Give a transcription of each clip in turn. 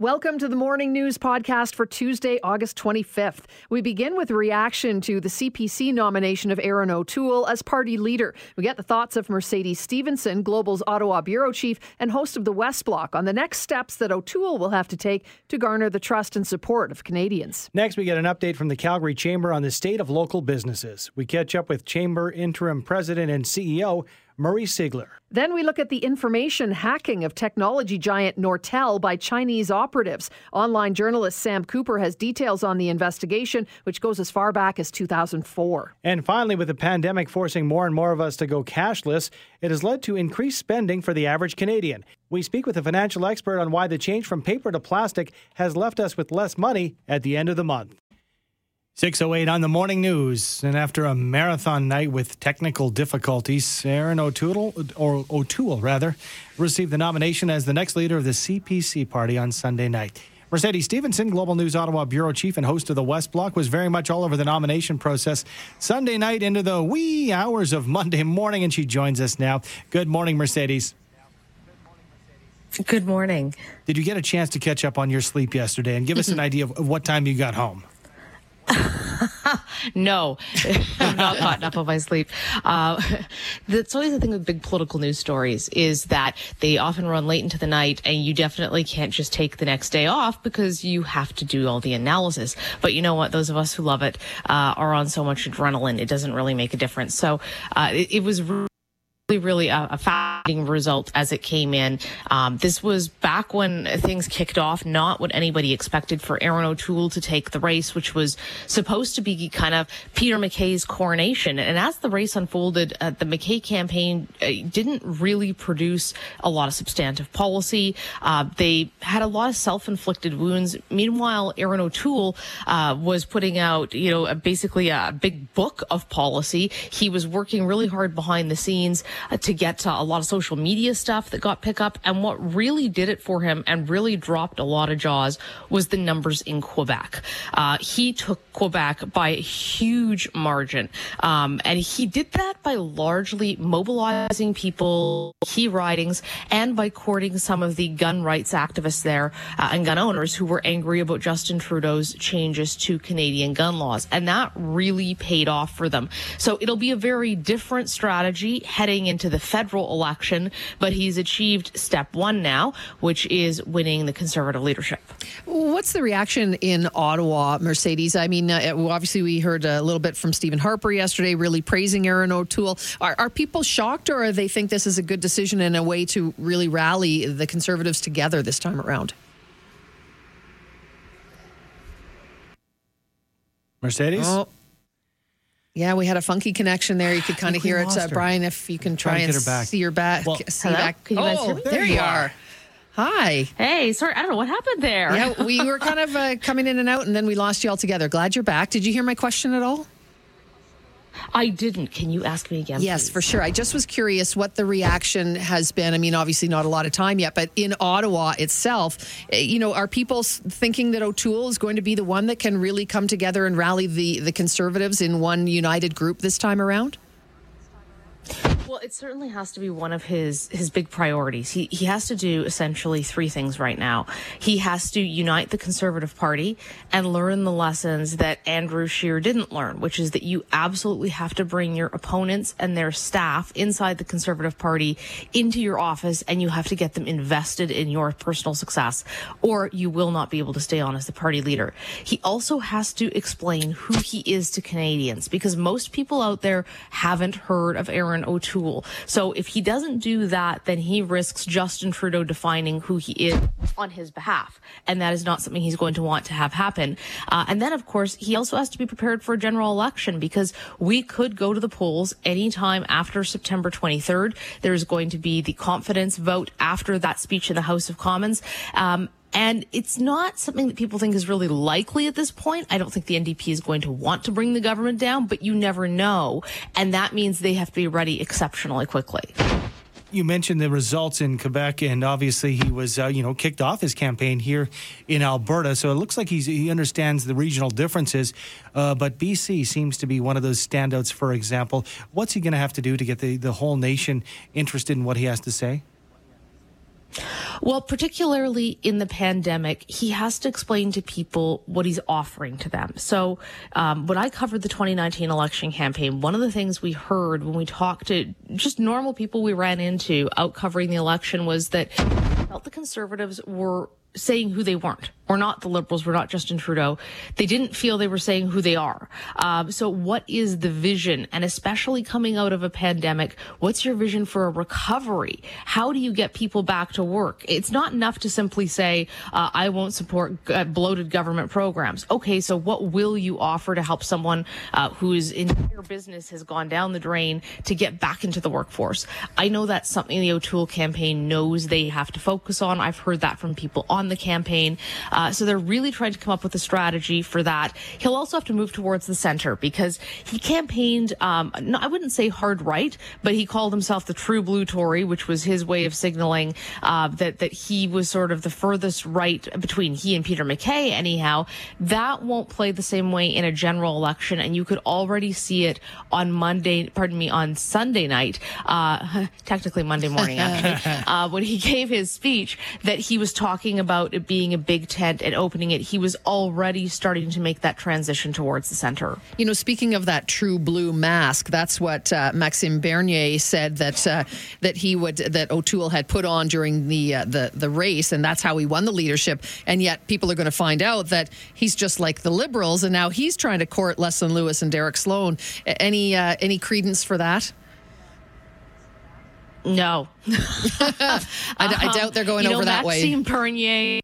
Welcome to the Morning News Podcast for Tuesday, August 25th. We begin with reaction to the CPC nomination of Erin O'Toole as party leader. We get the thoughts of Mercedes Stevenson, Global's Ottawa bureau chief and host of the West Block, on the next steps that O'Toole will have to take to garner the trust and support of Canadians. Next, we get an update from the Calgary Chamber on the state of local businesses. We catch up with Chamber interim president and CEO Murray Sigler. Then we look at the information hacking of technology giant Nortel by Chinese operatives. Online journalist Sam Cooper has details on the investigation, which goes as far back as 2004. And finally, with the pandemic forcing more and more of us to go cashless, it has led to increased spending for the average Canadian. We speak with a financial expert on why the change from paper to plastic has left us with less money at the end of the month. 608 on the morning news. And after a marathon night with technical difficulties, Erin O'Toole, or O'Toole rather, received the nomination as the next leader of the CPC party on Sunday night. Mercedes Stevenson, Global News Ottawa bureau chief and host of the West Block, was very much all over the nomination process Sunday night into the wee hours of Monday morning, and she joins us now. Good morning, Mercedes. Good morning. Did you get a chance to catch up on your sleep yesterday and give us an idea of what time you got home? no, I'm not caught up of my sleep. Uh, that's always the thing with big political news stories is that they often run late into the night, and you definitely can't just take the next day off because you have to do all the analysis. But you know what? Those of us who love it uh, are on so much adrenaline; it doesn't really make a difference. So uh, it, it was. Really really a, a fascinating result as it came in. Um, this was back when things kicked off, not what anybody expected for Erin O'Toole to take the race, which was supposed to be kind of Peter MacKay's coronation. And as the race unfolded, uh, the McKay campaign uh, didn't really produce a lot of substantive policy. Uh, they had a lot of self-inflicted wounds. Meanwhile, Erin O'Toole uh, was putting out, you know, basically a big book of policy. He was working really hard behind the scenes to get to a lot of social media stuff that got picked up. And what really did it for him and really dropped a lot of jaws was the numbers in Quebec. Uh, he took Quebec by a huge margin. Um, and he did that by largely mobilizing people, key ridings, and by courting some of the gun rights activists there uh, and gun owners who were angry about Justin Trudeau's changes to Canadian gun laws. And that really paid off for them. So it'll be a very different strategy heading heading into the federal election, but he's achieved step one now, which is winning the conservative leadership. What's the reaction in Ottawa, Mercedes? I mean, uh, obviously, we heard a little bit from Stephen Harper yesterday, really praising Erin O'Toole. Are, are people shocked, or are they think this is a good decision and a way to really rally the conservatives together this time around? Mercedes? Oh. Yeah, we had a funky connection there. You could kind of hear it, uh, Brian. If you can try and see your back, well, see hello? back. Can you guys oh, hear me? There you are. Hi. Hey, sorry, I don't know what happened there. Yeah, we were kind of uh, coming in and out, and then we lost you altogether. Glad you're back. Did you hear my question at all? I didn't. Can you ask me again? Yes, please? for sure. I just was curious what the reaction has been. I mean, obviously not a lot of time yet, but in Ottawa itself, eh, you know, are people thinking that O'Toole is going to be the one that can really come together and rally the the conservatives in one united group this time around? Well, it certainly has to be one of his his big priorities. He he has to do essentially three things right now. He has to unite the Conservative Party and learn the lessons that Andrew Scheer didn't learn, which is that you absolutely have to bring your opponents and their staff inside the Conservative Party into your office and you have to get them invested in your personal success or you will not be able to stay on as the party leader. He also has to explain who he is to Canadians because most people out there haven't heard of O'Toole. So if he doesn't do that, then he risks Justin Trudeau defining who he is on his behalf. And that is not something he's going to want to have happen. Uh, and then, of course, he also has to be prepared for a general election because we could go to the polls anytime after September 23rd. There's going to be the confidence vote after that speech in the House of Commons. Um, and it's not something that people think is really likely at this point. I don't think the NDP is going to want to bring the government down, but you never know. And that means they have to be ready exceptionally quickly you mentioned the results in Quebec, and obviously he was, uh, you know, kicked off his campaign here in Alberta. So it looks like he's, he understands the regional differences. Uh, but BC seems to be one of those standouts. For example, what's he going to have to do to get the, the whole nation interested in what he has to say? Well, particularly in the pandemic, he has to explain to people what he's offering to them. So, um, when I covered the 2019 election campaign, one of the things we heard when we talked to just normal people we ran into out covering the election was that felt the conservatives were saying who they weren't. We're not the liberals. We're not Justin Trudeau. They didn't feel they were saying who they are. Um, so what is the vision? And especially coming out of a pandemic, what's your vision for a recovery? How do you get people back to work? It's not enough to simply say, uh, I won't support uh, bloated government programs. Okay. So what will you offer to help someone uh, whose entire business has gone down the drain to get back into the workforce? I know that's something the O'Toole campaign knows they have to focus on. I've heard that from people on the campaign. Uh, so they're really trying to come up with a strategy for that. He'll also have to move towards the center because he campaigned, um, no, I wouldn't say hard right, but he called himself the true blue Tory, which was his way of signaling uh, that that he was sort of the furthest right between he and Peter MacKay. Anyhow, that won't play the same way in a general election, and you could already see it on Monday. Pardon me, on Sunday night, uh, technically Monday morning, actually, uh, when he gave his speech, that he was talking about it being a big tent and opening it, he was already starting to make that transition towards the center. You know, speaking of that true blue mask, that's what uh, Maxime Bernier said that uh, that he would that O'Toole had put on during the uh, the the race, and that's how he won the leadership. And yet, people are going to find out that he's just like the Liberals, and now he's trying to court Leslyn Lewis and Derek Sloan. Any uh, any credence for that? No. I, I, doubt they're going you know, over that Maxime way. Bernier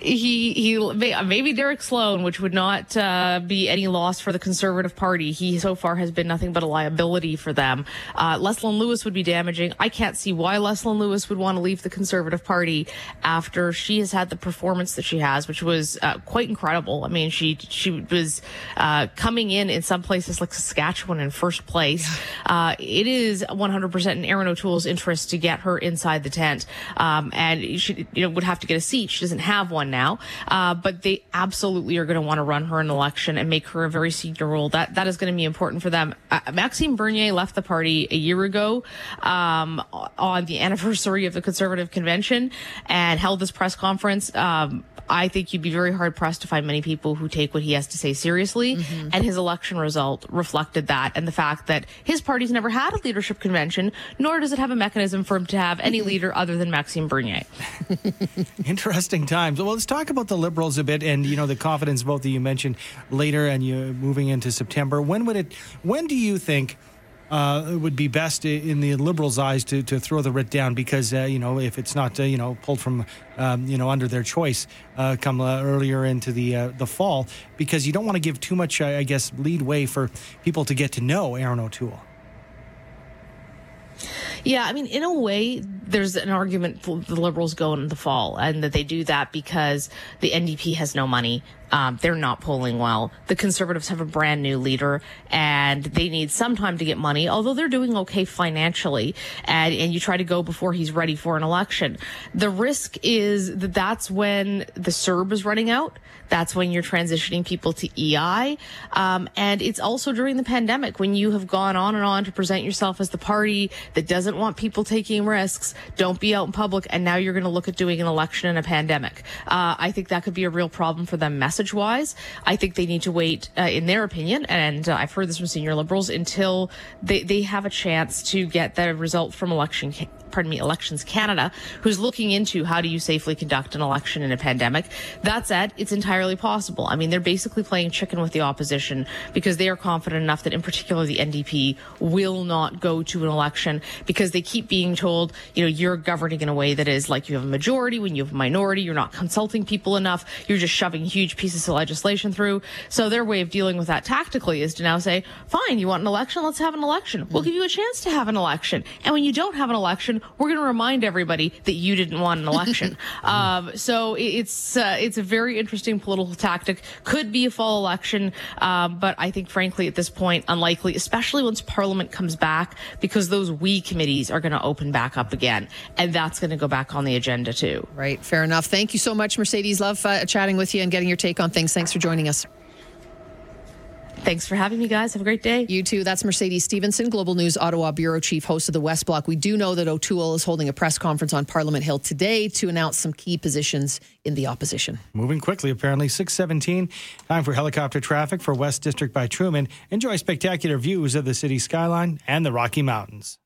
he he maybe Derek Sloan, which would not uh, be any loss for the Conservative Party. He so far has been nothing but a liability for them. Uh, Leslyn Lewis would be damaging. I can't see why Leslyn Lewis would want to leave the Conservative Party after she has had the performance that she has, which was uh, quite incredible. I mean, she she was uh, coming in in some places like Saskatchewan in first place. Uh, it is 100% in Erin O'Toole's interest to get her inside the tent, um, and she you know would have to get a seat. She doesn't have one now, uh, but they absolutely are going to want to run her in an election and make her a very senior role. That that is going to be important for them. Uh, Maxime Bernier left the party a year ago um, on the anniversary of the Conservative Convention and held this press conference. Um, I think you'd be very hard pressed to find many people who take what he has to say seriously. Mm-hmm. And his election result reflected that and the fact that his party's never had a leadership convention, nor does it have a mechanism for him to have any mm-hmm. leader other than Maxime Bernier. Interesting times. Well, let's talk about the Liberals a bit and, you know, the confidence vote that you mentioned later and you moving into September. When would it, when do you think uh, it would be best in the Liberals' eyes to, to throw the writ down because uh, you know if it's not uh, you know pulled from um, you know under their choice uh, come uh, earlier into the uh, the fall because you don't want to give too much I guess lead way for people to get to know Erin O'Toole. Yeah, I mean, in a way, there's an argument for the Liberals go in the fall, and that they do that because the NDP has no money. Um, they're not polling well. The Conservatives have a brand new leader, and they need some time to get money, although they're doing okay financially. And, and you try to go before he's ready for an election. The risk is that that's when the CERB is running out. That's when you're transitioning people to EI. Um, and it's also during the pandemic when you have gone on and on to present yourself as the party that doesn't want people taking risks, don't be out in public, and now you're going to look at doing an election in a pandemic. Uh, I think that could be a real problem for them message wise. I think they need to wait, uh, in their opinion, and uh, I've heard this from senior liberals, until they, they have a chance to get the result from election pardon me, Elections Canada, who's looking into how do you safely conduct an election in a pandemic. That said, it's entirely possible. I mean, they're basically playing chicken with the opposition because they are confident enough that in particular the NDP will not go to an election because they keep being told, you know, you're governing in a way that is like you have a majority when you have a minority, you're not consulting people enough, you're just shoving huge pieces of legislation through. So their way of dealing with that tactically is to now say, fine, you want an election? Let's have an election. We'll give you a chance to have an election. And when you don't have an election, we're going to remind everybody that you didn't want an election. um, so it's uh, it's a very interesting political tactic. Could be a fall election, um, but I think, frankly, at this point, unlikely, especially once Parliament comes back, because those we committees are going to open back up again, and that's going to go back on the agenda too. Right. Fair enough. Thank you so much, Mercedes. Love uh, chatting with you and getting your take on things. Thanks for joining us. Thanks for having me, guys. Have a great day. You too. That's Mercedes Stevenson, Global News Ottawa Bureau Chief, host of the West Block. We do know that O'Toole is holding a press conference on Parliament Hill today to announce some key positions in the opposition. Moving quickly, apparently. 617. Time for helicopter traffic for West District by Truman. Enjoy spectacular views of the city skyline and the Rocky Mountains.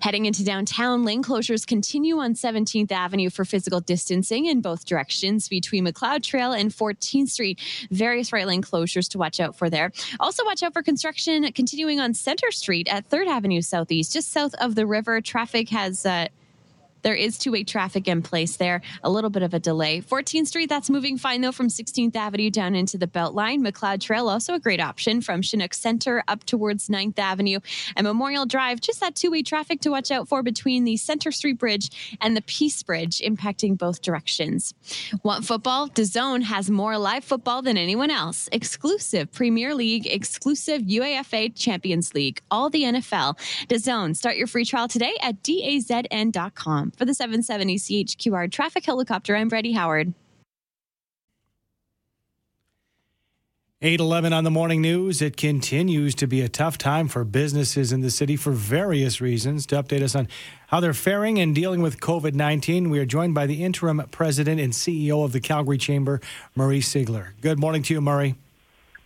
Heading into downtown, lane closures continue on 17th Avenue for physical distancing in both directions between Macleod Trail and 14th Street. Various right lane closures to watch out for there. Also, watch out for construction continuing on Center Street at 3rd Avenue Southeast, just south of the river. Traffic has. Uh, there is two way traffic in place there. A little bit of a delay. 14th Street, that's moving fine though from 16th Avenue down into the Beltline. Macleod Trail, also a great option from Chinook Center up towards 9th Avenue. And Memorial Drive, just that two way traffic to watch out for between the Center Street Bridge and the Peace Bridge, impacting both directions. Want football? DAZN has more live football than anyone else. Exclusive Premier League, exclusive UEFA Champions League, all the NFL. DAZN, start your free trial today at dazn.com. For the 770 CHQR traffic helicopter, I'm Brady Howard. 811 on the morning news. It continues to be a tough time for businesses in the city for various reasons. To update us on how they're faring and dealing with COVID 19, we are joined by the interim president and CEO of the Calgary Chamber, Murray Sigler. Good morning to you, Murray.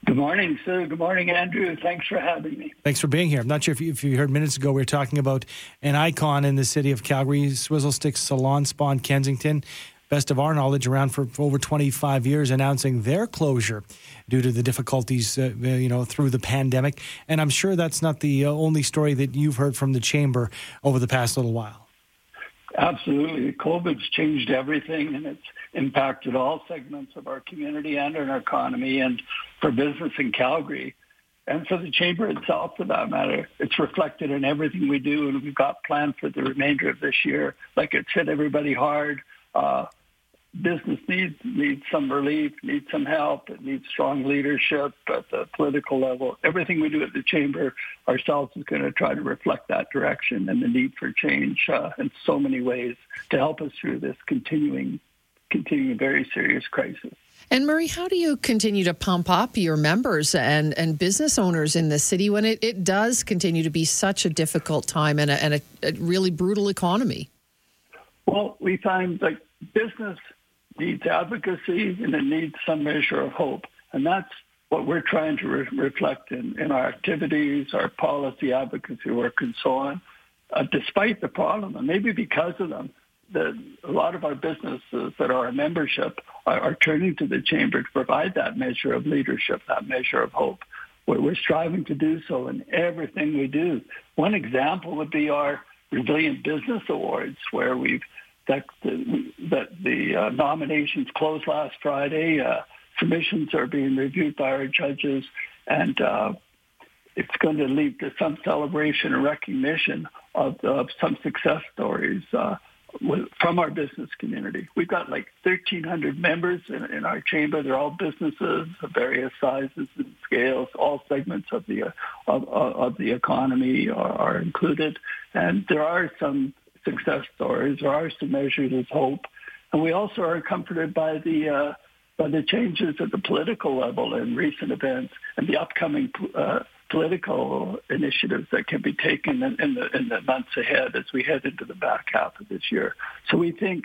Good morning, sir. Good morning, Andrew. Thanks for having me. Thanks for being here. I'm not sure if you, if you heard minutes ago, we were talking about an icon in the city of Calgary, Swizzle Stick Salon Spa in Kensington. Best of our knowledge, around for, for over 25 years, announcing their closure due to the difficulties, uh, you know, through the pandemic. And I'm sure that's not the uh, only story that you've heard from the chamber over the past little while. Absolutely. COVID's changed everything and it's impacted all segments of our community and our economy and for business in Calgary and for the chamber itself for that matter. It's reflected in everything we do and we've got planned for the remainder of this year. Like it's hit everybody hard. Uh, business needs needs some relief, needs some help, it needs strong leadership at the political level. Everything we do at the chamber ourselves is going to try to reflect that direction and the need for change uh, in so many ways to help us through this continuing continuing very serious crisis. And Murray, how do you continue to pump up your members and, and business owners in the city when it, it does continue to be such a difficult time and a, and a, a really brutal economy? Well, we find like business needs advocacy and it needs some measure of hope. And that's what we're trying to re- reflect in, in our activities, our policy advocacy work, and so on. Uh, despite the problem, and maybe because of them, the, a lot of our businesses that are a membership are, are, turning to the chamber to provide that measure of leadership, that measure of hope. We're, we're striving to do so in everything we do. One example would be our Resilient Business Awards, where we've that the, that the uh, nominations closed last Friday. Uh, submissions are being reviewed by our judges, and uh, it's going to lead to some celebration and recognition of, of some success stories uh, from our business community. We've got like 1,300 members in, in, our chamber. They're all businesses of various sizes and scales. All segments of the uh, of, of, the economy are, are included, and there are some success stories. There are some measures of hope, and we also are comforted by the uh, by the changes at the political level in recent events and the upcoming uh, political initiatives that can be taken in, in, the in the months ahead as we head into the back half of this year. So we think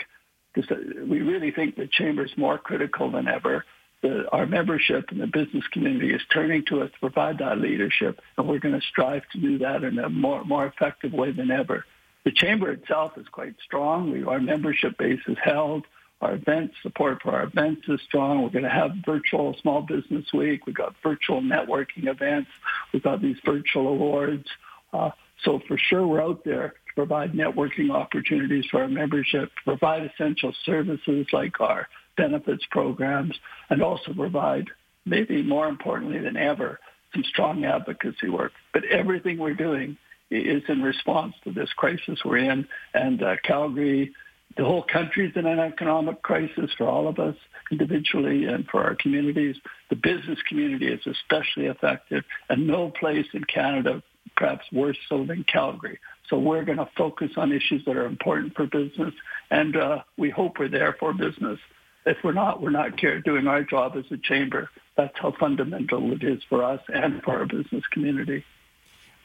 we really think the chamber is more critical than ever. The, our membership and the business community is turning to us to provide that leadership, and we're going to strive to do that in a more more effective way than ever. The chamber itself is quite strong. We, our membership base is held. Our events support for our events is strong. We're going to have virtual Small Business Week. We've got virtual networking events. We've got these virtual awards. Uh, so for sure, we're out there to provide networking opportunities for our membership, provide essential services like our benefits programs, and also provide, maybe more importantly than ever, some strong advocacy work. But everything we're doing is in response to this crisis we're in. And uh, Calgary, the whole country is in an economic crisis for all of us individually and for our communities. The business community is especially affected, and no place in Canada perhaps worse so than Calgary. So we're going to focus on issues that are important for business, and uh, we hope we're there for business. if we're not, we're not doing our job as a chamber. That's how fundamental it is for us and for our business community.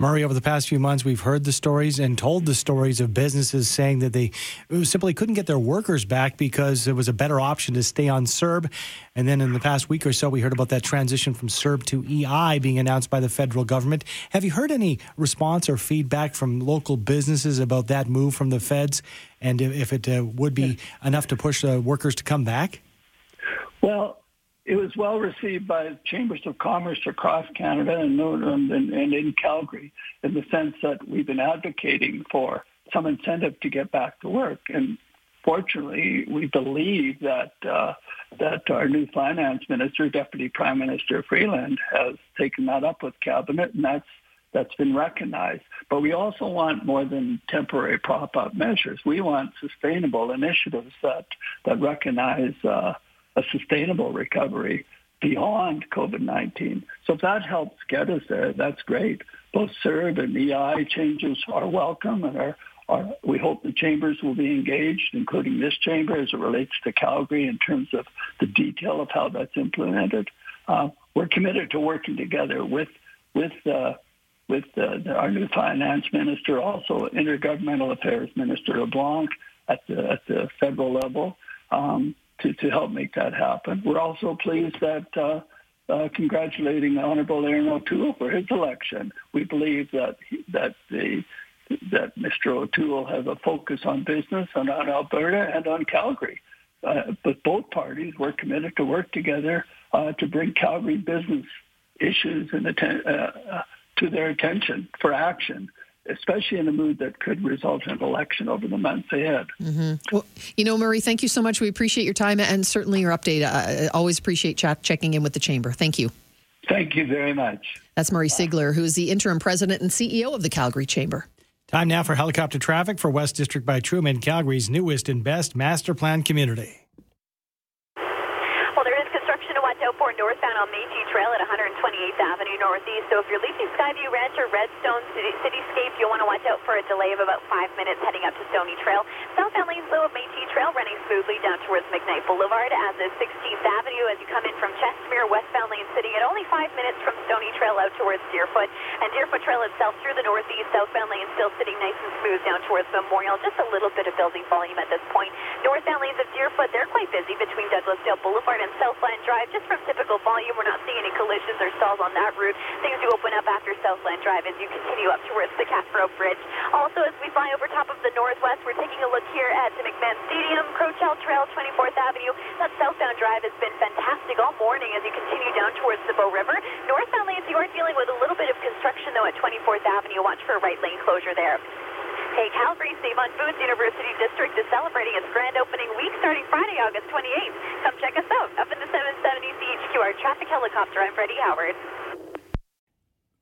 Murray, over the past few months, we've heard the stories and told the stories of businesses saying that they simply couldn't get their workers back because it was a better option to stay on CERB. And then in the past week or so, we heard about that transition from CERB to EI being announced by the federal government. Have you heard any response or feedback from local businesses about that move from the feds and if it uh, would be enough to push uh, workers to come back? Well, it was well received by chambers of commerce across Canada and, and, and in Calgary in the sense that we've been advocating for some incentive to get back to work. And fortunately, we believe that uh, that our new finance minister, Deputy Prime Minister Freeland, has taken that up with cabinet, and that's that's been recognized. But we also want more than temporary prop-up measures. We want sustainable initiatives that that recognize. Uh, a sustainable recovery beyond COVID-19. So if that helps get us there, that's great. Both CERB and EI changes are welcome and are, are, we hope the chambers will be engaged, including this chamber as it relates to Calgary in terms of the detail of how that's implemented. Uh, we're committed to working together with with uh, with uh, our new finance minister, also intergovernmental affairs minister LeBlanc at the at the federal level. Um, to, to help make that happen. We're also pleased that uh, uh, congratulating Honourable Erin O'Toole for his election. We believe that that the that Mr. O'Toole has a focus on business and on Alberta and on Calgary. Uh, but both parties were committed to work together uh, to bring Calgary business issues and atten- uh, uh, to their attention for action especially in a mood that could result in an election over the months ahead. Mm-hmm. Well, you know, Murray, thank you so much. We appreciate your time and certainly your update. I always appreciate chat, checking in with the chamber. Thank you. Thank you very much. That's Murray Sigler, who is the interim president and CEO of the Calgary Chamber. Time now for helicopter traffic for West District by TRUMAN, Calgary's newest and best master plan community. For northbound on Métis Trail at 128th Avenue Northeast. So if you're leaving Skyview Ranch or Redstone City, Cityscape, you'll want to watch out for a delay of about five minutes heading up to Stony Trail. Southbound lanes, though, of Métis Trail running smoothly down towards McKnight Boulevard, as is 16th Avenue as you come in from Chestermere. Westbound lane sitting at only five minutes from Stony Trail out towards Deerfoot. And Deerfoot Trail itself through the northeast. Southbound lane still sitting nice and smooth down towards Memorial. Just a little bit of building volume at this point. Northbound lanes of Deerfoot, they're quite busy between Douglasdale Boulevard and Southland Drive, just from typical volume. We're not seeing any collisions or stalls on that route. Things do open up after Southland Drive as you continue up towards the Calf Robe Bridge. Also, as we fly over top of the Northwest, we're taking a look here at the McMahon Stadium, Crowchild Trail, 24th Avenue. That southbound drive has been fantastic all morning as you continue down towards the Bow River. Northbound lanes, you are dealing with a little bit of construction, though, at 24th Avenue. Watch for a right lane closure there. Hey, Calgary Save Foods University District is celebrating its grand opening week starting Friday, August 28th. Come check us out up in the 770 CHQR traffic helicopter. I'm Freddie Howard.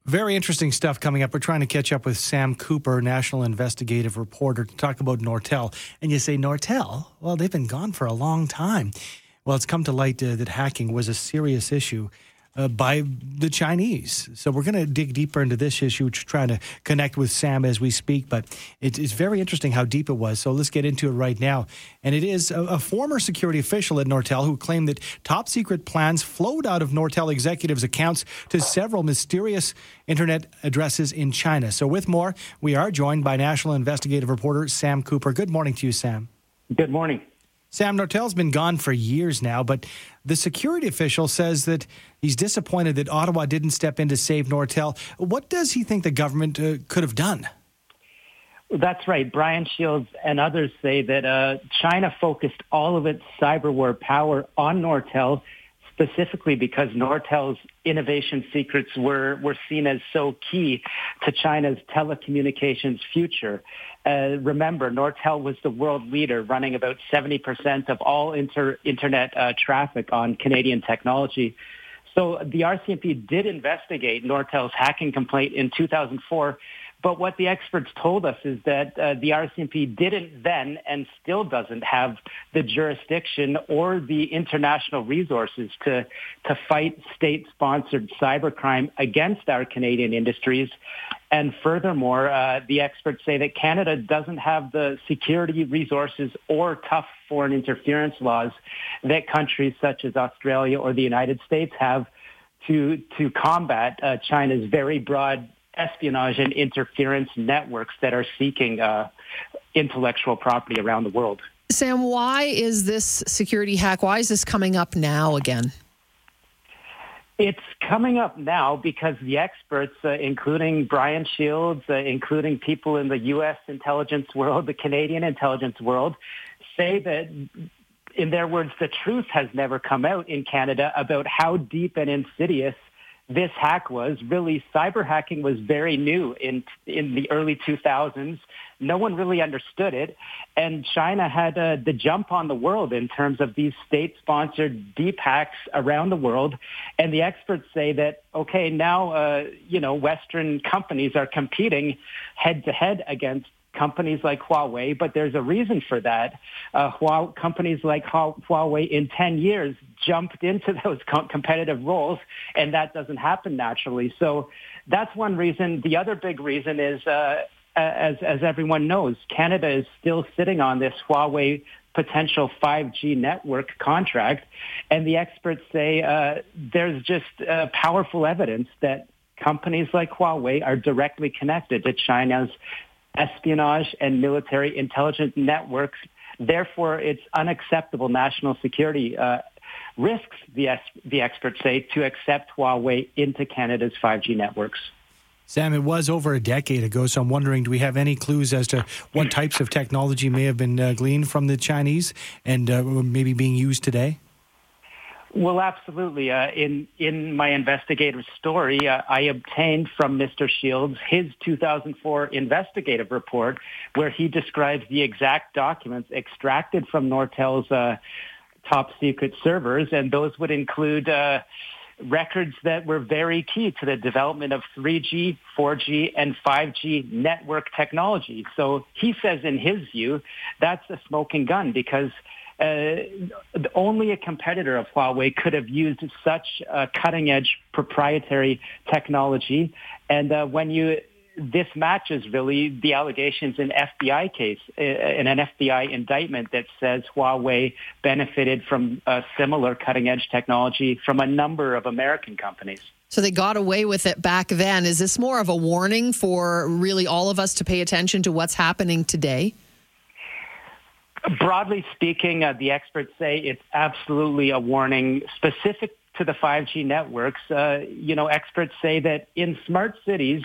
Very interesting stuff coming up. We're trying to catch up with Sam Cooper, national investigative reporter, to talk about Nortel. And you say, Nortel? Well, they've been gone for a long time. Well, it's come to light uh, that hacking was a serious issue uh, by the Chinese. So we're going to dig deeper into this issue, trying to connect with Sam as we speak. But it, it's very interesting how deep it was. So let's get into it right now. And it is a, a former security official at Nortel who claimed that top secret plans flowed out of Nortel executives' accounts to several mysterious internet addresses in China. So with more, we are joined by national investigative reporter Sam Cooper. Good morning to you, Sam. Good morning. Sam Nortel's been gone for years now, but the security official says that he's disappointed that Ottawa didn't step in to save Nortel. What does he think the government uh, could have done? That's right. Brian Shields and others say that uh, China focused all of its cyber war power on Nortel specifically because Nortel's innovation secrets were, were seen as so key to China's telecommunications future. Uh, remember, Nortel was the world leader, running about 70% of all inter- internet uh, traffic on Canadian technology. So the RCMP did investigate Nortel's hacking complaint in 2004 but what the experts told us is that uh, the RCMP didn't then and still doesn't have the jurisdiction or the international resources to, to fight state-sponsored cybercrime against our Canadian industries. And furthermore, uh, the experts say that Canada doesn't have the security resources or tough foreign interference laws that countries such as Australia or the United States have to to combat uh, China's very broad espionage and interference networks that are seeking uh, intellectual property around the world. Sam, why is this security hack? Why is this coming up now again? It's coming up now because the experts, uh, including Brian Shields, uh, including people in the U.S. intelligence world, the Canadian intelligence world, say that, in their words, the truth has never come out in Canada about how deep and insidious this hack was. Really, cyber hacking was very new in in the early 2000s. No one really understood it, and China had uh, the jump on the world in terms of these state-sponsored deep hacks around the world. And the experts say that okay, now uh, you know Western companies are competing head to head against companies like Huawei, but there's a reason for that. Uh, Huawei, companies like Huawei in 10 years jumped into those com- competitive roles, and that doesn't happen naturally. So that's one reason. The other big reason is, uh, as, as everyone knows, Canada is still sitting on this Huawei potential 5G network contract, and the experts say uh, there's just uh, powerful evidence that companies like Huawei are directly connected to China's espionage and military intelligence networks. Therefore, it's unacceptable national security uh, risks, the, the experts say, to accept Huawei into Canada's 5G networks. Sam, it was over a decade ago, so I'm wondering do we have any clues as to what types of technology may have been uh, gleaned from the Chinese and uh, maybe being used today? Well, absolutely. Uh, in in my investigative story, uh, I obtained from Mr. Shields his 2004 investigative report, where he describes the exact documents extracted from Nortel's uh, top secret servers, and those would include. Uh, records that were very key to the development of 3G, 4G, and 5G network technology. So he says in his view, that's a smoking gun because uh, only a competitor of Huawei could have used such cutting edge proprietary technology. And uh, when you this matches really the allegations in FBI case uh, in an FBI indictment that says Huawei benefited from similar cutting edge technology from a number of American companies. So they got away with it back then. Is this more of a warning for really all of us to pay attention to what's happening today? Broadly speaking, uh, the experts say it's absolutely a warning specific to the 5G networks. Uh, you know, experts say that in smart cities,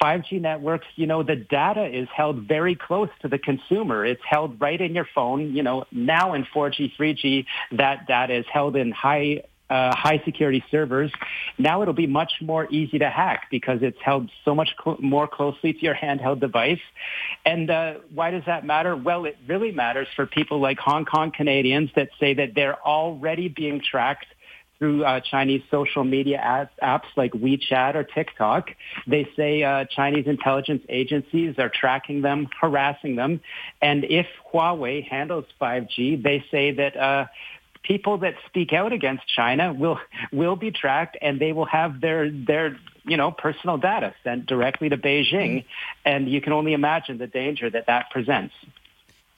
5G networks, you know, the data is held very close to the consumer. It's held right in your phone. You know, now in 4G, 3G, that data is held in high uh, high security servers. Now it'll be much more easy to hack because it's held so much cl- more closely to your handheld device. And uh, why does that matter? Well, it really matters for people like Hong Kong Canadians that say that they're already being tracked through uh, Chinese social media apps like WeChat or TikTok. They say uh, Chinese intelligence agencies are tracking them, harassing them. And if Huawei handles 5G, they say that uh, people that speak out against China will will be tracked, and they will have their their you know personal data sent directly to Beijing, and you can only imagine the danger that that presents.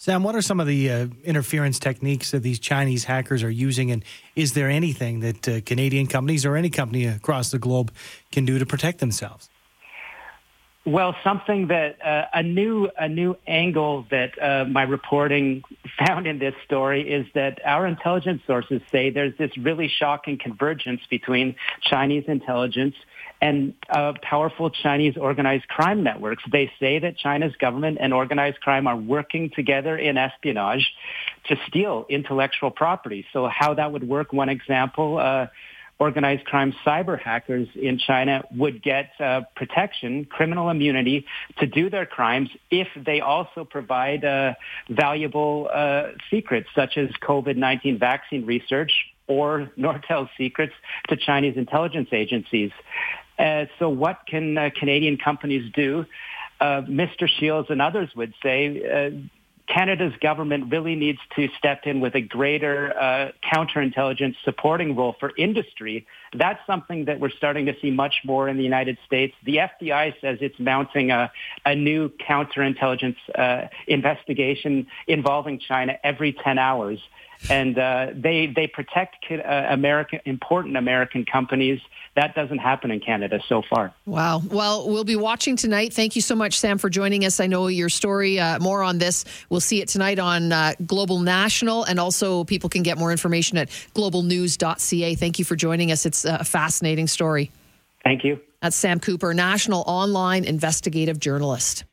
Sam, what are some of the uh, interference techniques that these Chinese hackers are using, and is there anything that uh, Canadian companies or any company across the globe can do to protect themselves? Well, something that uh, a new a new angle that uh, my reporting found in this story is that our intelligence sources say there's this really shocking convergence between Chinese intelligence and uh, powerful Chinese organized crime networks. They say that China's government and organized crime are working together in espionage to steal intellectual property. So how that would work, one example, uh, organized crime cyber hackers in China would get uh, protection, criminal immunity to do their crimes if they also provide uh, valuable uh, secrets such as COVID-19 vaccine research or Nortel secrets to Chinese intelligence agencies. Uh, so what can uh, Canadian companies do? Uh, Mr. Shields and others would say Canada's government really needs to step in with a greater uh, counterintelligence supporting role for industry. That's something that we're starting to see much more in the United States. The FBI says it's mounting a, a new counterintelligence uh, investigation involving China every 10 hours and uh, they they protect uh, American important American companies. That doesn't happen in Canada so far. Wow. Well, we'll be watching tonight. Thank you so much, Sam, for joining us. I know your story. Uh, more on this. We'll see it tonight on uh, Global National, and also people can get more information at globalnews.ca. Thank you for joining us. It's a fascinating story. Thank you. That's Sam Cooper, national online investigative journalist.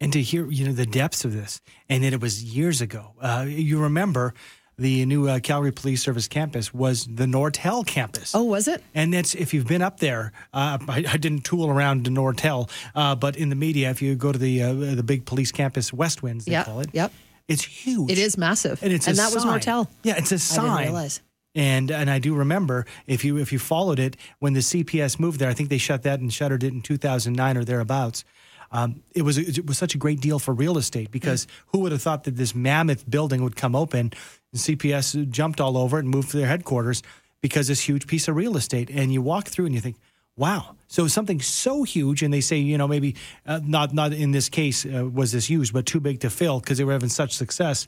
And to hear, you know, the depths of this, and that it was years ago. Uh, you remember the new uh, Calgary Police Service campus was the Nortel campus. Oh, was it? And that's if you've been up there. Uh, I, I, didn't tool around the Nortel, uh, but in the media, if you go to the uh, the big police campus, West Winds, they yep, call it. Yep. It's huge. It is massive, and it's and that sign. was Nortel. Yeah, it's a sign. I didn't realize. And and I do remember if you if you followed it when the CPS moved there, I think they shut that and shuttered it in 2009 or thereabouts. Um, it was it was such a great deal for real estate because mm. who would have thought that this mammoth building would come open CPS jumped all over and moved to their headquarters because this huge piece of real estate. And you walk through and you think, wow. So something so huge, and they say, you know, maybe uh, not not in this case uh, was this used, but too big to fill because they were having such success.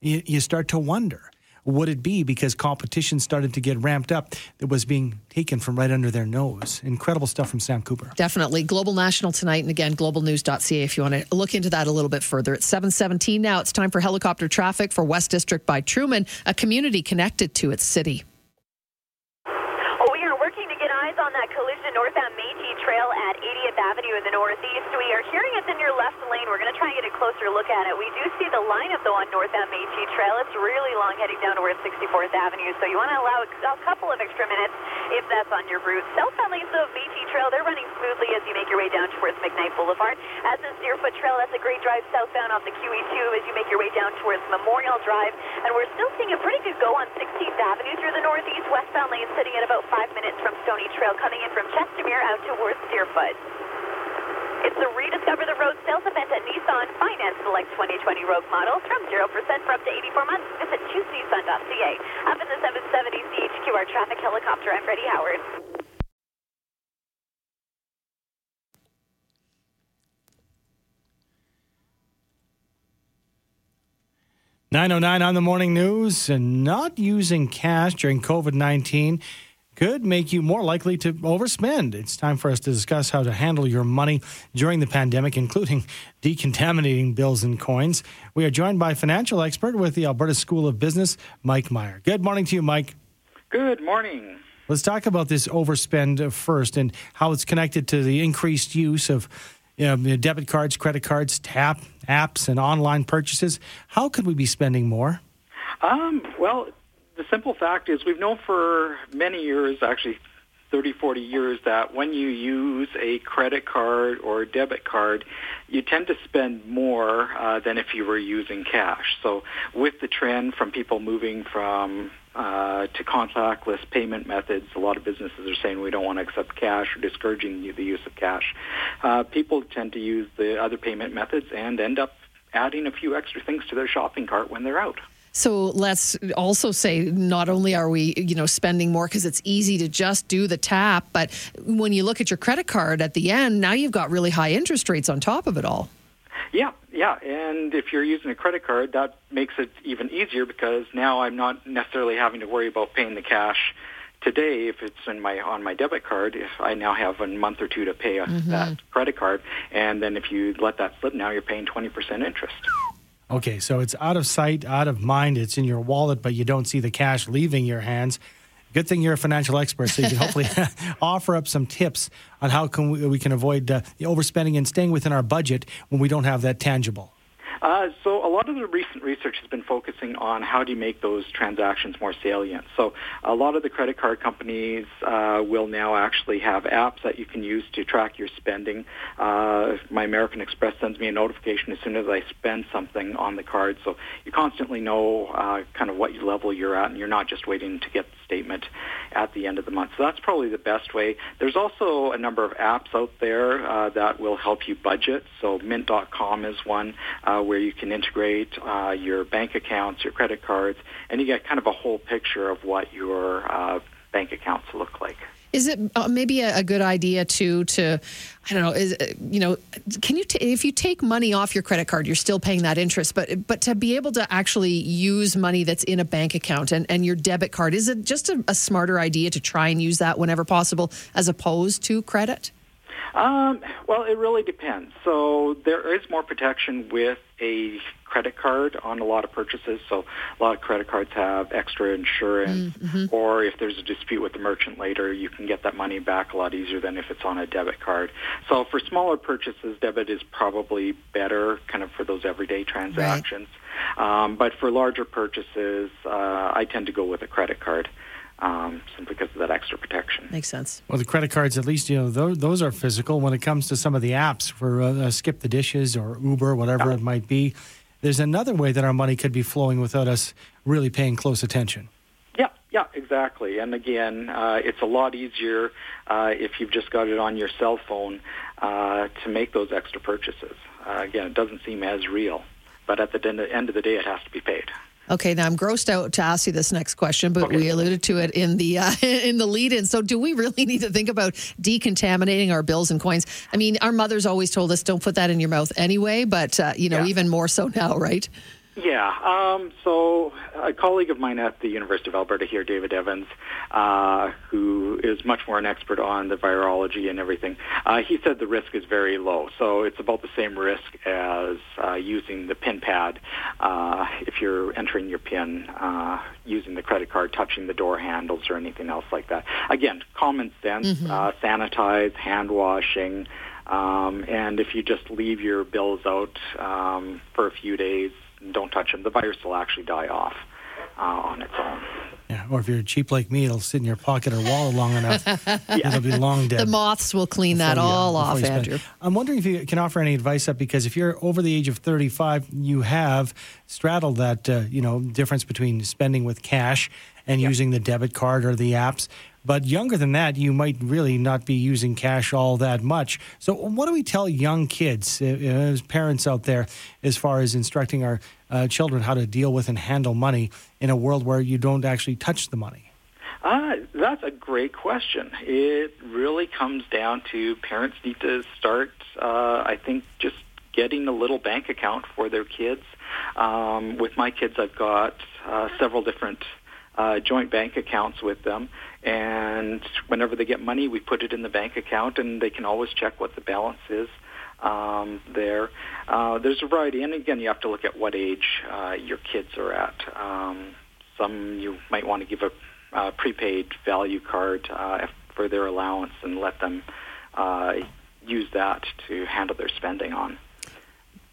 You, you start to wonder would it be because competition started to get ramped up that was being taken from right under their nose? Incredible stuff from Sam Cooper. Definitely. Global National tonight, and again, globalnews.ca if you want to look into that a little bit further. It's 717 now. It's time for helicopter traffic for West District by Truman, a community connected to its city. Well, we are working to get eyes on that collision northbound Métis Trail at 80th Avenue in the northeast. We are hearing it's in your left lane. We're going to try and get a closer look at it. We do see the lineup, though, on North Métis Trail. It's really long heading down towards 64th Avenue, so you want to allow a couple of extra minutes if that's on your route. Southbound lanes of Métis Trail, they're running smoothly as you make your way down towards McKnight Boulevard. As is Deerfoot Trail, that's a great drive southbound off the QE2 as you make your way down towards Memorial Drive. And we're still seeing a pretty good go on 16th Avenue through the northeast. Westbound lane sitting at about five minutes from Stony Trail coming in from Chestermere out towards Deerfoot. It's the Rediscover the Road sales event at Nissan. Finance select 2020 Rogue models from 0% for up to 84 months. Visit choosenissan.ca. Up in the 770 CHQR traffic helicopter, I'm Freddie Howard. Nine oh nine on the morning news and not using cash during COVID nineteen could make you more likely to overspend. It's time for us to discuss how to handle your money during the pandemic, including decontaminating bills and coins. We are joined by financial expert with the Alberta School of Business, Mike Meyer. Good morning to you, Mike. Good morning. Let's talk about this overspend first and how it's connected to the increased use of you know, debit cards, credit cards, tap apps, and online purchases. How could we be spending more? Um, well, the simple fact is we've known for many years, actually 30, 40 years, that when you use a credit card or a debit card, you tend to spend more uh, than if you were using cash. So with the trend from people moving from uh, to contactless payment methods, a lot of businesses are saying we don't want to accept cash or discouraging the use of cash. Uh, people tend to use the other payment methods and end up adding a few extra things to their shopping cart when they're out. So let's also say not only are we, you know, spending more because it's easy to just do the tap, but when you look at your credit card at the end, now you've got really high interest rates on top of it all. Yeah, yeah, and if you're using a credit card, that makes it even easier because now I'm not necessarily having to worry about paying the cash today if it's in my on my debit card if i now have a month or two to pay mm-hmm. that credit card and then if you let that slip now you're paying 20% interest Okay, so it's out of sight, out of mind. It's in your wallet, but you don't see the cash leaving your hands. Good thing you're a financial expert, so you can hopefully offer up some tips on how can we, we can avoid uh, overspending and staying within our budget when we don't have that tangible. Uh, so a lot of the recent research has been focusing on how do you make those transactions more salient. So a lot of the credit card companies uh, will now actually have apps that you can use to track your spending. Uh, my American Express sends me a notification as soon as I spend something on the card, so you constantly know uh, kind of what level you're at, and you're not just waiting to get the statement at the end of the month. So that's probably the best way. There's also a number of apps out there uh, that will help you budget. So Mint.com is one uh, where you can integrate uh, your bank accounts, your credit cards, and you get kind of a whole picture of what your uh, bank accounts look like. Is it uh, maybe a, a, good idea to to I don't know is uh, you know can you t- if you take money off your credit card you're still paying that interest but but to be able to actually use money that's in a bank account and, and your debit card is it just a, a smarter idea to try and use that whenever possible as opposed to credit? Um, well, it really depends. So there is more protection with a credit card on a lot of purchases. So a lot of credit cards have extra insurance, mm-hmm. or if there's a dispute with the merchant later, you can get that money back a lot easier than if it's on a debit card. So for smaller purchases, debit is probably better, kind of for those everyday transactions. Right. Um, but for larger purchases, uh, I tend to go with a credit card um, simply because of that extra protection. Makes sense. Well, the credit cards, at least, you know, those, those are physical. When it comes to some of the apps for uh, uh, Skip the Dishes or Uber, whatever yeah. it might be, there's another way that our money could be flowing without us really paying close attention. Yeah, yeah, exactly. And again, uh, it's a lot easier uh, if you've just got it on your cell phone uh, to make those extra purchases. Uh, again, it doesn't seem as real, but at the end of the day, it has to be paid. Okay, now I'm grossed out to ask you this next question, but okay. we alluded to it in the uh, in the lead-in. So, do we really need to think about decontaminating our bills and coins? I mean, our mothers always told us don't put that in your mouth anyway, but uh, you know, yeah. even more so now, right? Yeah. Um, so a colleague of mine at the University of Alberta here, David Evans, uh, who is much more an expert on the virology and everything, uh, he said the risk is very low. So it's about the same risk as uh, using the PIN pad uh, if you're entering your PIN uh, using the credit card, touching the door handles or anything else like that. Again, common sense, mm-hmm. Uh, sanitize, hand washing. Um, and if you just leave your bills out um, for a few days, don't touch them, the virus will actually die off uh, on its own. Yeah, or if you're cheap like me, it'll sit in your pocket or wallet long enough. yeah. It'll be long dead. The moths will clean that all off, Andrew. I'm wondering if you can offer any advice up because if you're over the age of 35, you have straddled that uh, you know difference between spending with cash and yep. using the debit card or the apps. But younger than that, you might really not be using cash all that much. So, what do we tell young kids, uh, as parents out there, as far as instructing our uh, children how to deal with and handle money in a world where you don't actually touch the money? Uh, that's a great question. It really comes down to parents need to start, uh, I think, just getting a little bank account for their kids. Um, with my kids, I've got uh, several different uh, joint bank accounts with them. And whenever they get money, we put it in the bank account, and they can always check what the balance is um, there. Uh, there's a variety, and again, you have to look at what age uh, your kids are at. Um, some you might want to give a uh, prepaid value card uh, for their allowance and let them uh, use that to handle their spending on.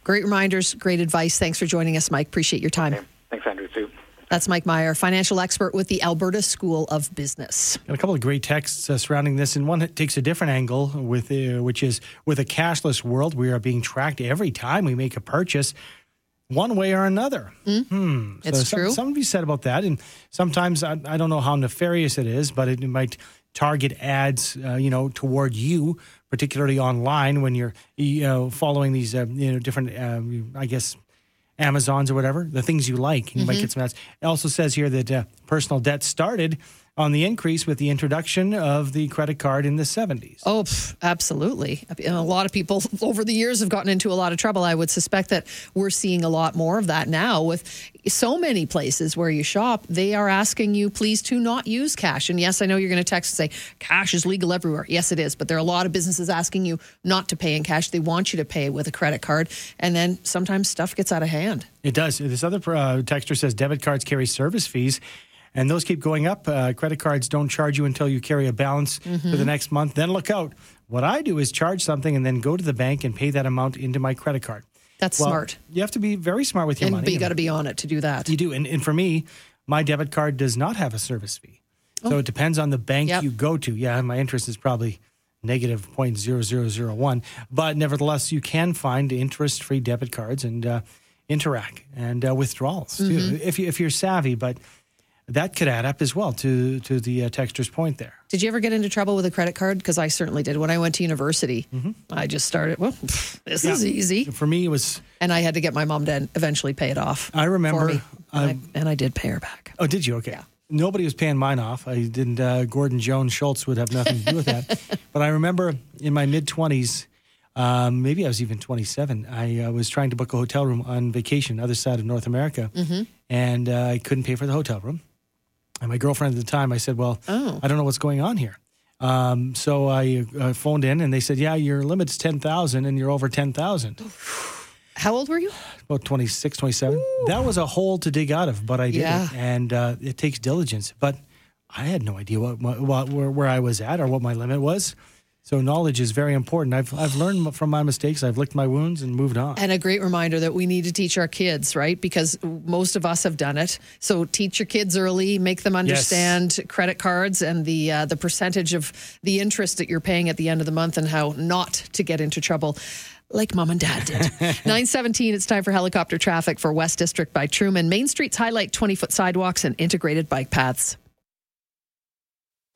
Great reminders, great advice. Thanks for joining us, Mike. Appreciate your time. Okay. Thanks, Andrew. Too. That's Mike Meyer, financial expert with the Alberta School of Business. Got a couple of great texts uh, surrounding this, and one takes a different angle, with uh, which is with a cashless world, we are being tracked every time we make a purchase one way or another. Mm. Hmm. It's so true. Some, of you said about that. And sometimes I, I, don't know how nefarious it is, but it, might target ads, uh, you know, toward you, particularly online when you're, you know, following these, uh, you know, different, um, I guess, Amazons or whatever, the things you like. You mm-hmm. might get some ads. It also says here that uh, personal debt started on the increase with the introduction of the credit card in the 70s. Oh, absolutely. A lot of people over the years have gotten into a lot of trouble. I would suspect that we're seeing a lot more of that now with so many places where you shop. They are asking you, please, to not use cash. And yes, I know you're going to text and say cash is legal everywhere. Yes, it is. But there are a lot of businesses asking you not to pay in cash. They want you to pay with a credit card. And then sometimes stuff gets out of hand. It does. This other uh, texter says debit cards carry service fees and those keep going up. Uh, credit cards don't charge you until you carry a balance mm-hmm. for the mm-hmm. next month. Then look out. What I do is charge something and then go to the bank and pay that amount into my credit card. That's well, smart. You have to be very smart with your and money. You got to be on it to do that. You do. And, and for me, my debit card does not have a service fee. Oh. So it depends on the bank yep. you go to. Yeah, my interest is probably negative 0.0001. But nevertheless, you can find interest free debit cards and uh, Interac and uh, withdrawals too, mm-hmm. if, you, if you're savvy. But that could add up as well to to the uh, texter's point there. Did you ever get into trouble with a credit card? Because I certainly did. When I went to university, Mm-hmm. I just started. Well, this is easy, For me, it was. and I had to get my mom to eventually pay it off. I remember, me, and, uh, I, and I did pay her back. Oh, did you? Okay. Yeah. Nobody was paying mine off. I didn't. Uh, Gordon Jones Schultz would have nothing to do with that. but I remember in my mid twenties, um, maybe I was even twenty seven. I uh, was trying to book a hotel room on vacation, other side of North America, and uh, I couldn't pay for the hotel room. And my girlfriend at the time, I said, "Well, Oh. I don't know what's going on here." Um, so I uh, phoned in, and they said, "Yeah, your limit's ten thousand, and you're over ten thousand. How old were you? About 26, 27. That was a hole to dig out of, but I did Yeah. it. And uh, it takes diligence. But I had no idea what, what, what where, where I was at or what my limit was. So knowledge is very important. I've, I've learned from my mistakes. I've licked my wounds and moved on. And a great reminder that we need to teach our kids, right? Because most of us have done it. So teach your kids early, make them understand credit cards and the uh, the percentage of the interest that you're paying at the end of the month and how not to get into trouble. Like mom and dad did. 917, it's time for helicopter traffic for West District by Truman. Main Streets highlight 20 foot sidewalks and integrated bike paths.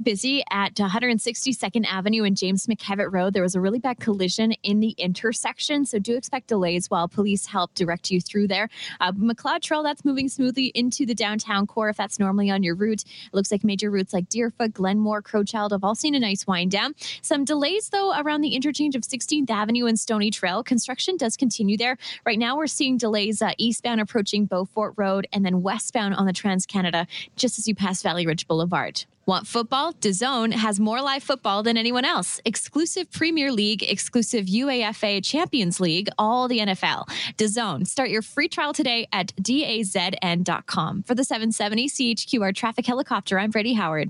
Busy at 162nd Avenue and James McKevitt Road. There was a really bad collision in the intersection, so do expect delays while police help direct you through there. Uh, Macleod Trail, that's moving smoothly into the downtown core if that's normally on your route. It looks like major routes like Deerfoot, Glenmore, Crowchild have all seen a nice wind down. Some delays, though, around the interchange of 16th Avenue and Stoney Trail. Construction does continue there. Right now, we're seeing delays uh, eastbound approaching Bowfort Road and then westbound on the Trans Canada just as you pass Valley Ridge Boulevard. Want football? DAZN has more live football than anyone else. Exclusive Premier League, exclusive UEFA Champions League, all the NFL. DAZN. Start your free trial today at dazn.com. For the 770 CHQR Traffic Helicopter, I'm Brady Howard.